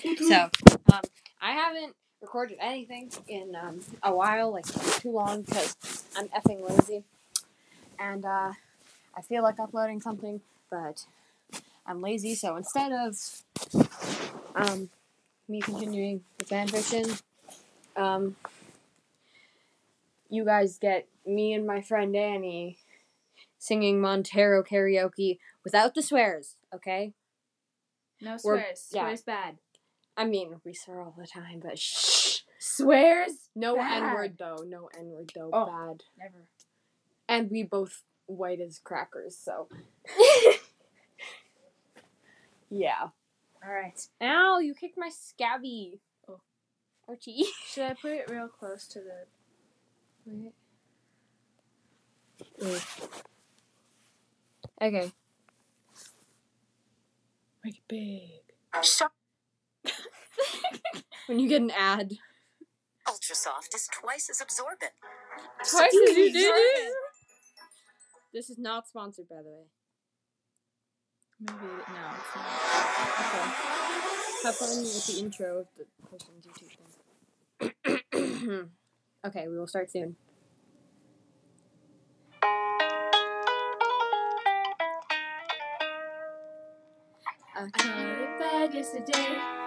So, um, I haven't recorded anything in um, a while, like too long, because I'm effing lazy, and uh, I feel like uploading something, but I'm lazy. So instead of um, me continuing the fan fiction, um, you guys get me and my friend Annie singing Montero karaoke without the swears. Okay. No We're- swears. yeah. Swears bad. I mean, we swear all the time, but shh. Swears? No N word though. No N word though. Oh. Bad. Never. And we both white as crackers, so yeah. Alright. Ow! You kicked my scabby. Oh. Ouchie. Should I put it real close to the. Wait. Wait. Okay. Make it big. When you get an ad. Ultrasoft is twice as absorbent. Twice as you did it. This is not sponsored, by the way. Maybe. No, it's not. Okay. Have fun with the intro of the person's YouTube thing. okay, we will start soon. I called it bad yesterday.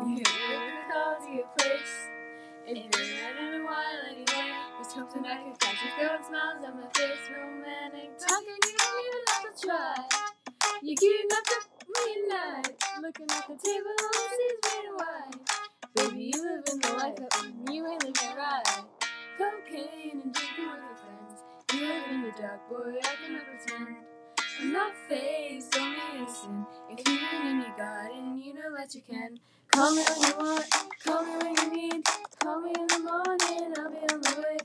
You a call to your place. You been out in a while anyway. Was hoping I could catch you throwing smiles on my face. Romantic talking, you don't even have to try. You're cute enough to me at night. Looking at the table, all I see is red and white. Baby, you live in the life that you ain't living right. Cocaine and drinking with your friends. You live in the dark, boy, I cannot pretend. I'm not faced, only innocent. You're cleaning in your garden, you know that you can. Call me when you want, call me when you need. Call me in the morning, I'll be on the way.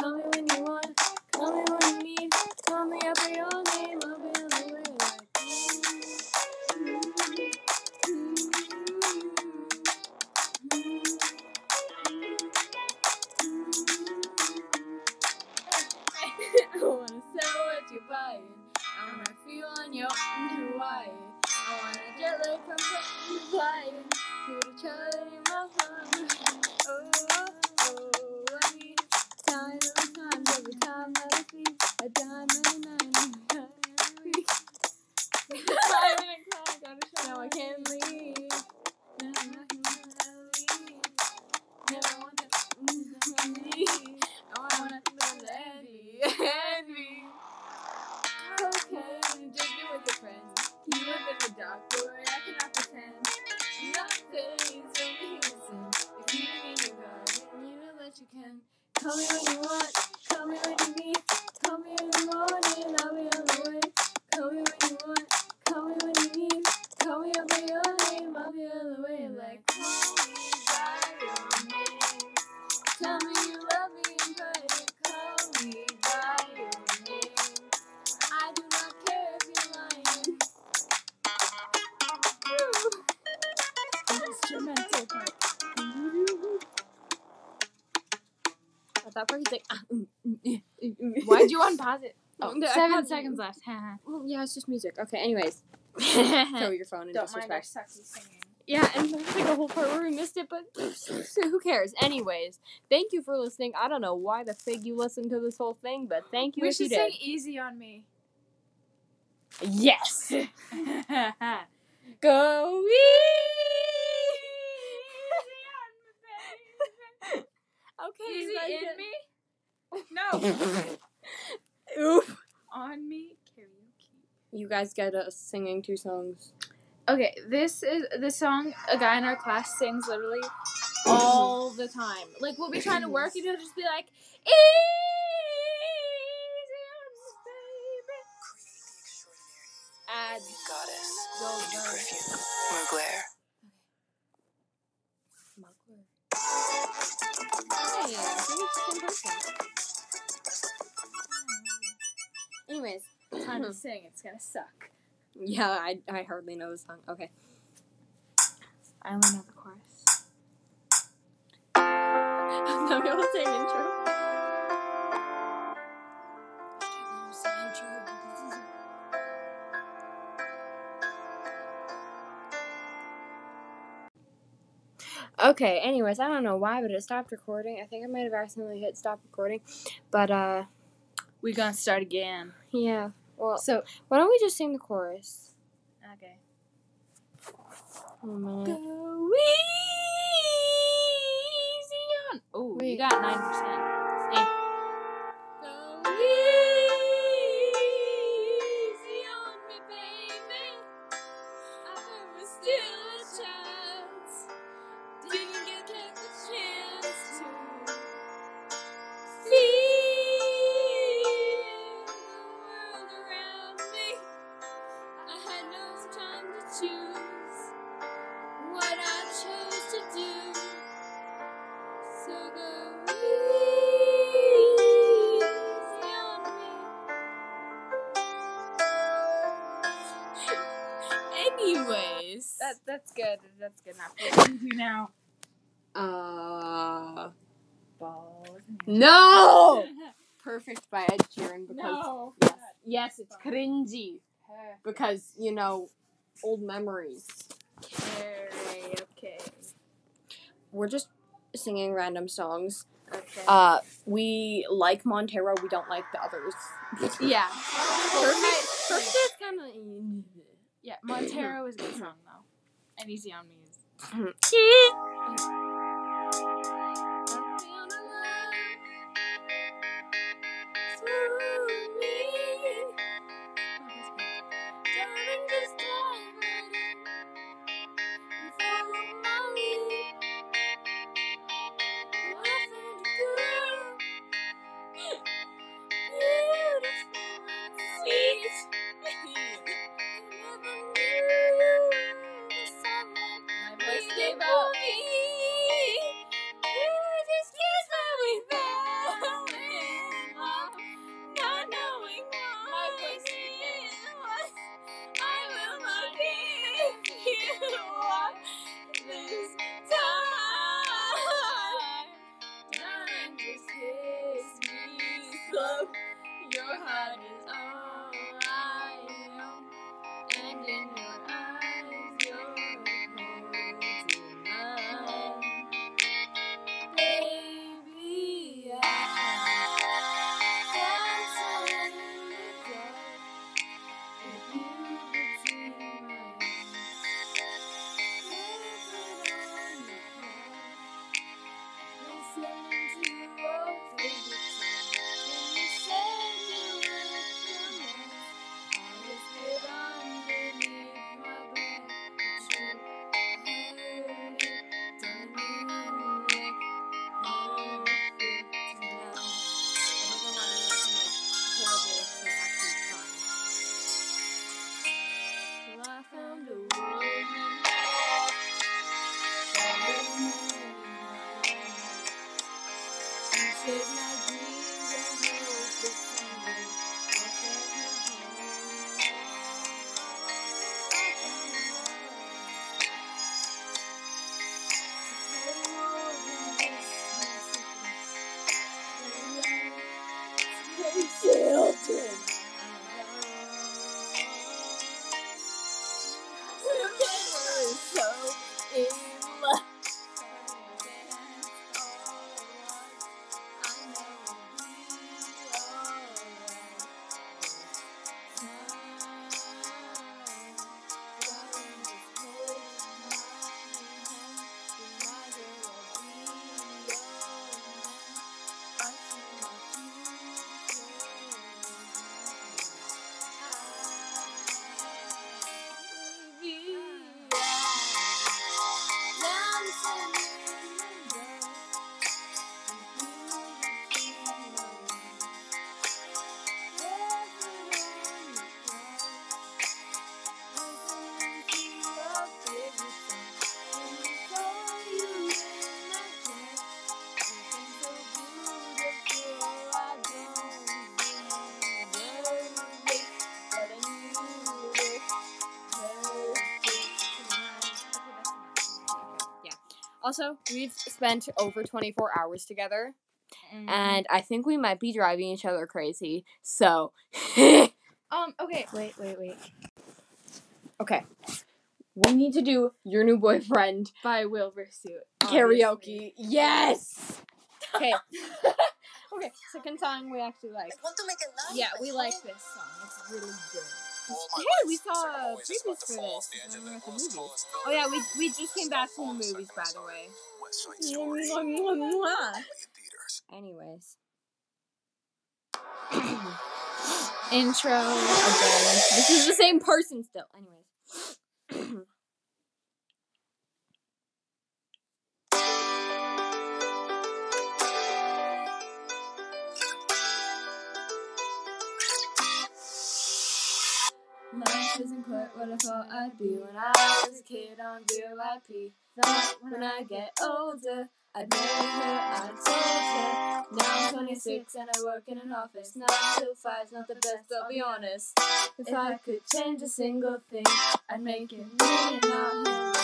Call me when you want, call me when you need. Call me up by your name, I'll be on the way. That you can. Call me when you want, call me when you need. Call me in the morning, I'll be on the way. Call me when you want, call me when you need. Call me up by your name, I'll be on the way. Like, At that part, he's like, ah, mm, mm, mm, mm. Why'd you unpause it? Oh, No, seven seconds left. Well, yeah, it's just music. Okay, anyways. Throw your phone in Don't mind our disrespect. sucky singing. Yeah, and there's like a whole part where we missed it, but who cares? Anyways, thank you for listening. I don't know why the fig you listened to this whole thing, but thank you We if you should sing did. easy on me. Yes! Go Go Okay, easy you guys in get- me. No, Oof. on me karaoke. You guys get us singing two songs. Okay, this is the song a guy in our class sings literally all the time. Like we'll be trying to work and he'll just be like, "Easy on me, baby." Add Goddess. Gold Bar. Anyways, Time to sing. It's gonna suck. yeah, I, I hardly know the song. Okay. I only know the chorus. Now we will sing intro. Okay, anyways, I don't know why, but it stopped recording. I think I might have accidentally hit stop recording. But, uh. We're gonna start again. Yeah. Well, so. Why don't we just sing the chorus? Okay. Go easy on. Oh, you got 9%. No! Perfect by Ed Sheeran because No. yes, yes, it's cringy because you know old memories. Okay, okay. We're just singing random songs. Okay. Uh, we like Montero. We don't like the others. yeah. Perfect. Perfect is kind of. Yeah, Montero is a good song though. And Easy on Me is. Also, we've spent over 24 hours together, Mm-hmm. and I think we might be driving each other crazy. So, um, okay. wait, wait, wait. Okay. We need to do your new boyfriend By Wilbur Soot. karaoke. Yes. Okay. okay. Second song we actually like. want to make a love. Yeah, we like this song. It's really good. Hey, we saw a previews for this when we were at the uh, movies. Oh yeah, we we just came back from the movies, by the way. Anyways. Intro Again. This is the same person still. Anyways. What I thought I'd be when I was a kid on VIP. Thought when I get older, I'd marry her, I told her. Now I'm 26 and I work in an office. 9 till 5's not the best, I'll be honest. If I could change a single thing, I'd make it me and not him.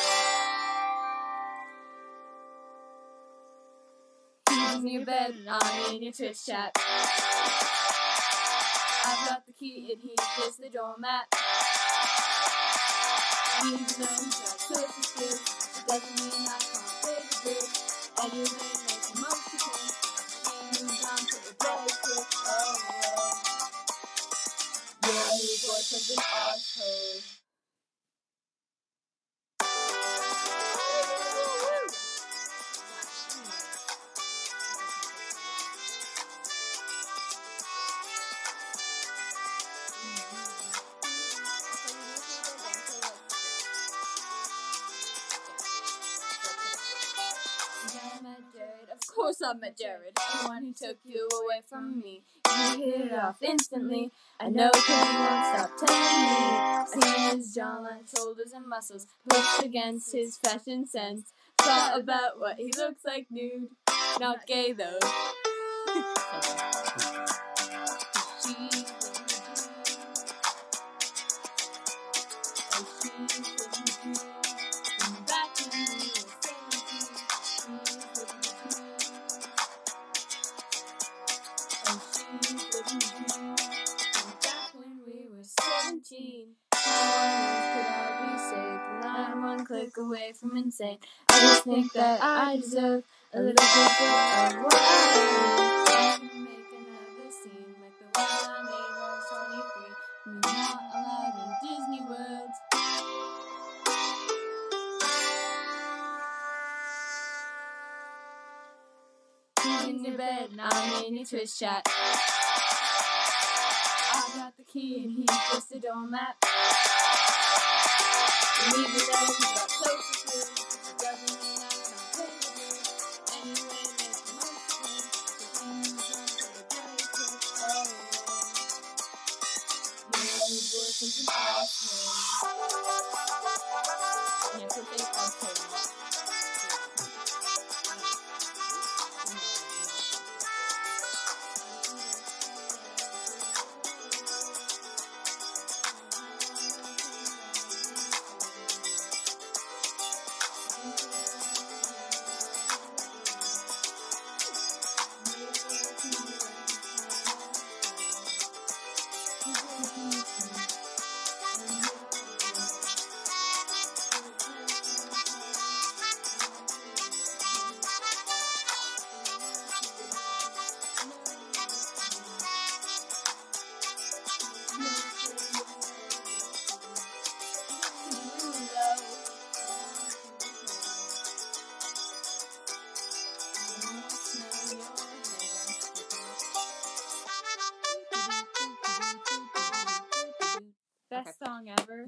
He's in your bed and I'm in your Twitch chat. I've got the key and he's just the doormat. Even though got social skills, it doesn't mean I can't pay the bills. Anyway, make the most you can. She moves on to the very quick. Oh, yeah. Your boyfriend's an asshole. I Met Jared. The one who took you away from me. You hit it off instantly. I know cause you won't stop telling me. Seeing his jawline, shoulders and muscles pushed against his fashion sense. Thought about what he looks like nude. Not gay though. Away from insane? I just think that I deserve a little bit of what I can make another scene like the one I made when I was 23. We're not allowed in Disney World. He's in your bed and I'm in your Twitch chat. I got the key and he's just a doormat. And even though he's got skills,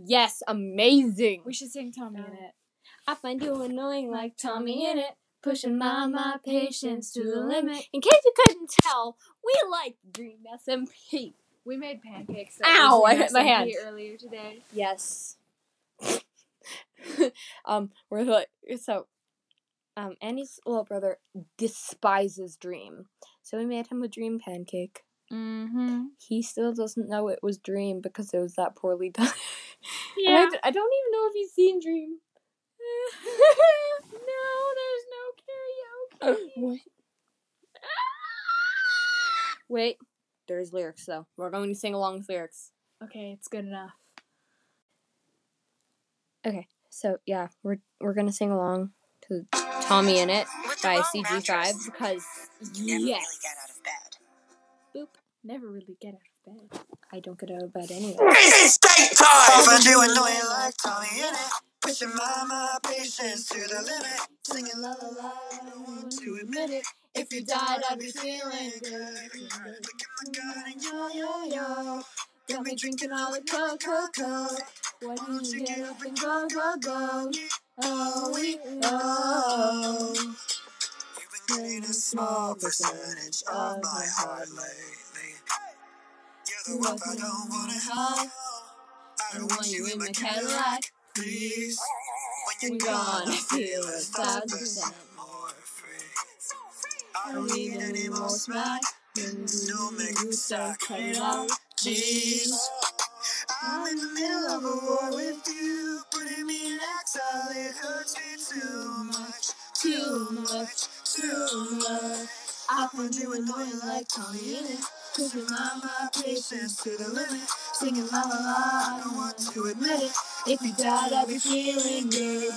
Yes, amazing. We should sing TommyInnit. I find you annoying like TommyInnit. Pushing my my patience to the limit. In case you couldn't tell, we like Dream SMP. We made pancakes. Ow, I we hit my hand. earlier today. Yes. um, we're like so. Um, Annie's little brother despises Dream, so we made him a Dream pancake. Mm-hmm. He still doesn't know it was Dream because it was that poorly done. And Yeah. I, d- I don't even know if he's seen Dream. no, there's no karaoke. What? Wait, there's lyrics though. We're going to sing along with lyrics. Okay, it's good enough. Okay, so yeah, we're we're gonna sing along to TommyInnit With by CG5 mattress, because you never really get out of bed. Boop. Never really get out of bed. I don't get out of bed anyway. It's date time! Find you annoying like Tommy in it. Pushing my, my patience to the limit. Singing la la la, I don't want to admit it. If you died, I'd be feeling good. Look at my gun and yo yo yo. Got me drinking all the Coca-Cola. Why Won't you get up and go, go, go? Oh, we, oh. You've been getting a small percentage of my heart lately. I don't wanna. I don't want you in my Cadillac, please. When you're gone, I feel a thousand percent more free. I don't need any more smack. No make start cut it out. Jeez. I'm in the middle of a war with you. Putting me in exile, it hurts me too much. Too much, too much. I find you annoying like Tony in it. Pushing my, my patience to the limit. Singing la la la, I don't want to admit it. If you died, I'd be feeling good.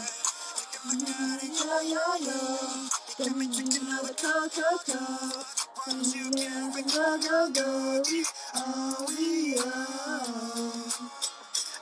Yo, yo, yo. Got me drinking all the Coca-Cola. Don't you up and go, go, go? We, are, we, oh.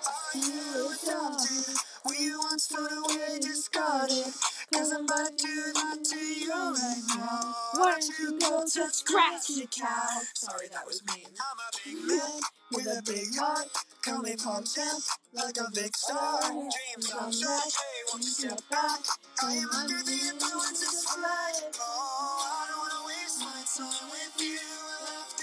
Are you adopted? We once thrown away, discarded. Cause I'm about to do that to you right now. Why don't you go touch grass, you cow? Sorry, that was mean. I'm a big man with a big heart. Call me Paul Champ, like a big star. Dreams on track, won't you step back? I am under the influence of flight. Oh, I don't wanna waste my time with you. Laugh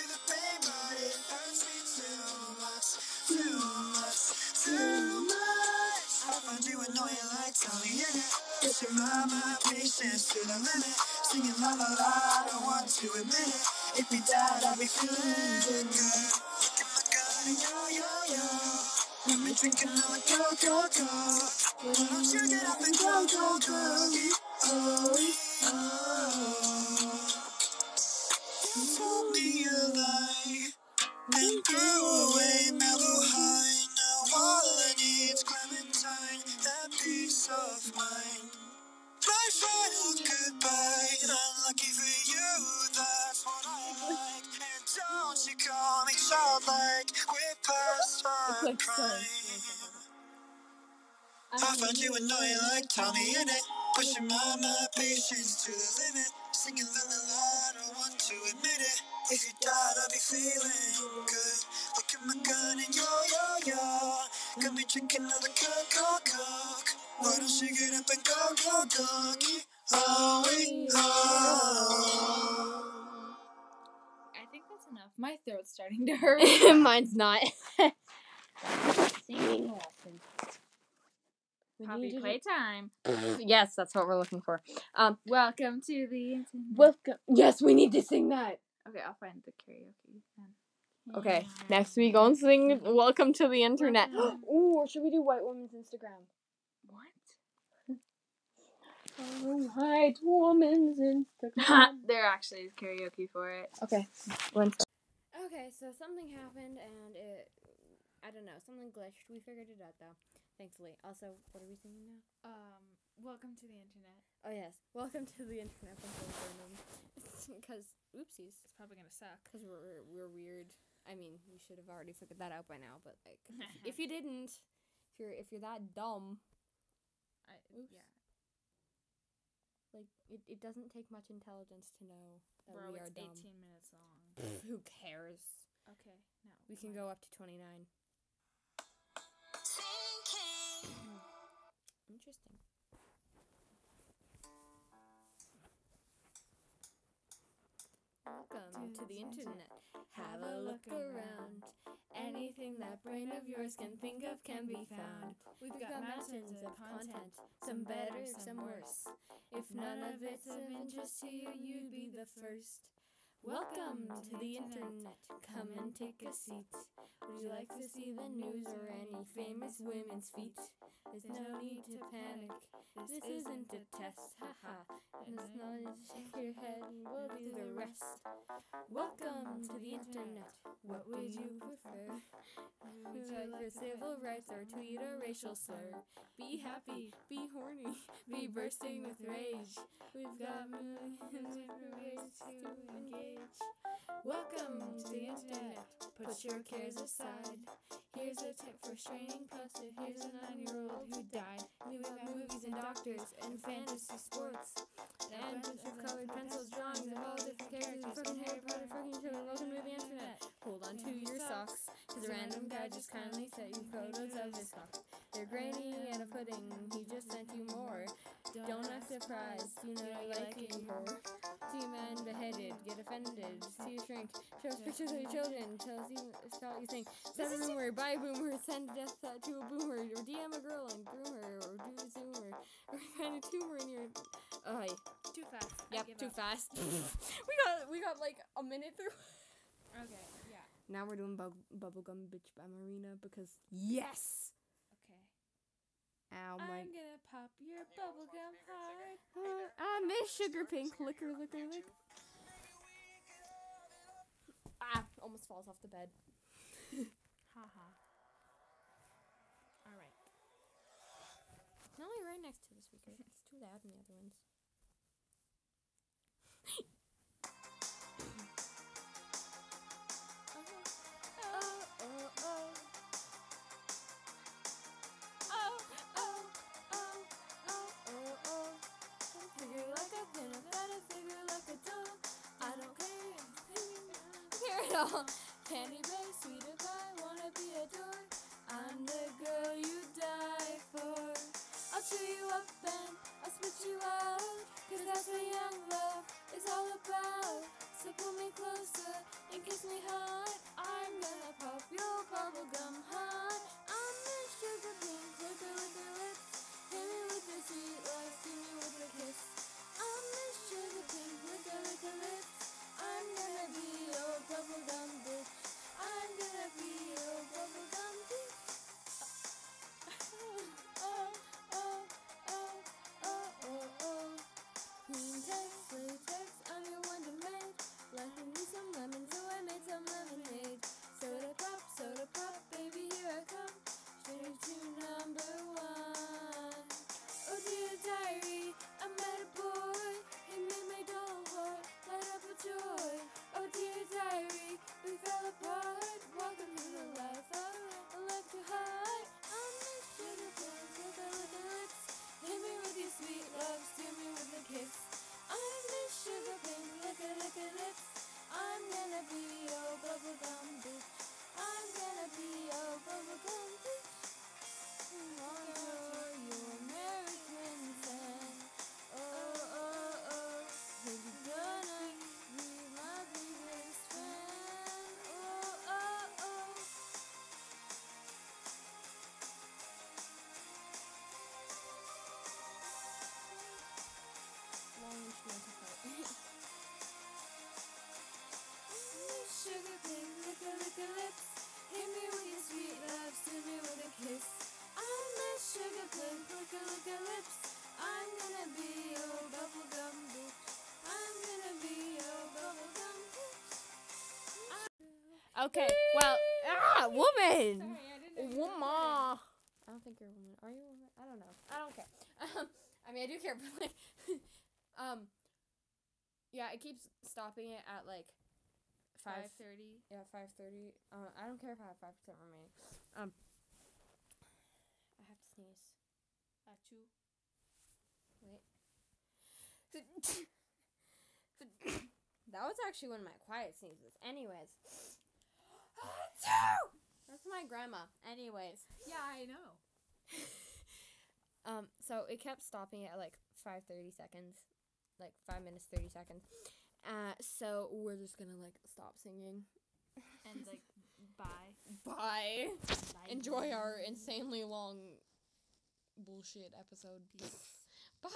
patience to the limit. Singing la la la, I don't want to admit it. If you died, I'd be feeling good. Look at my gun yo yo yo. Let me drinking all the Coca-Cola. Why don't you get up and go, go, go? Oh, oh. Me childlike, we're past our Like prime. I find you annoying like TommyInnit. Pushing my, my patience to the limit. Singing la la la, I don't want to admit it. If you died, I'd be feeling good. Look at my gun and yo yo yo. Got me drinking all the coke, coke, coke. Why don't you get up and go, go, go? Oh, we, oh. My throat's starting to hurt. Mine's not. Singing lesson. We Poppy need to do- playtime. Yes, that's what we're looking for. Um, Welcome to the welcome. Yes, we need to sing that. Okay, I'll find the karaoke then. Okay, next we go and sing "Welcome to the Internet." Ooh, or should we do White Woman's Instagram? What? Oh, White Woman's Instagram. there actually is karaoke for it. okay, one. Okay, so something happened and it, I don't know, something glitched. We figured it out though, thankfully. Also, what are we singing now? Um, welcome to the internet. Oh yes, welcome to the internet from Because oopsies, It's probably gonna suck. because we're we're weird. I mean, you should have already figured that out by now. But like, if, if you didn't, if you're if you're that dumb, I, Oops. yeah. like it, it doesn't take much intelligence to know that Bro, we are it's dumb. 18 minutes long. Who cares? Okay, no. We can go up to twenty nine. Interesting. Welcome to the internet. Have a look around. Anything that brain of yours can think of can be found. We've got mountains of content, some better, some worse. If none of it's of interest to you, you'd be the first. Welcome to the internet. Come and take a seat. Would you like to see the news or any famous women's feet? There's no need to panic. This isn't a test, haha. And it's you shake your head and we'll do the rest. Welcome to the internet. What would you prefer? Would you like for civil rights or tweet a racial slur? Be happy, be horny, be bursting with rage. We've got millions of ways to engage. Welcome to the internet. Put your cares aside. Here's a tip for straining posted. Here's a nine-year-old who died. We've got movies and doctors and fantasy sports. And a bunch of colored pencils, drawings of all different characters. Fucking Harry Potter, fucking children. Welcome to the internet. Hold on to your socks, cause a random guy just kindly sent you photos of his cock. They're grainy and a pudding. He just sent you more. Don't act surprised. You know you like it, you whore. See a man beheaded, get offended, see a shrink, show us pictures of your children, tell you, what you think. Send a rumor, buy a boomer, send a death threat to a boomer, or DM a girl and groom her, or do a zoomer, or find a tumor in your. Oh, Too fast. Yep, too up. fast. we got we got like a minute through. Okay, yeah. Now we're doing bu- Bubblegum Bitch by Marina because yes. Ow my. I'm gonna pop your bubblegum hard. Uh, I miss sugar pink liquor, liquor, liquor. Ah, almost falls off the bed. Haha. Alright. No, you're right next to the speaker. It's too loud in the other ones. It. Candy bag, Okay, well, ah, woman. Sorry, Woman. I don't think you're a woman. Are you a woman? I don't know. I don't care. Um, I mean, I do care, but like, um, yeah, it keeps stopping it at like five. Five thirty. Yeah, five thirty. Uh, I don't care if I have five percent remaining. Um, I have to sneeze. Achoo. Wait. that was actually one of my quiet sneezes. Anyways. That's my grandma. Anyways. Yeah, I know. Um, so it kept stopping at like five thirty seconds. Like five minutes thirty seconds. Uh so we're just gonna like stop singing. And like, bye. Bye. Enjoy our insanely long bullshit episode. Bye.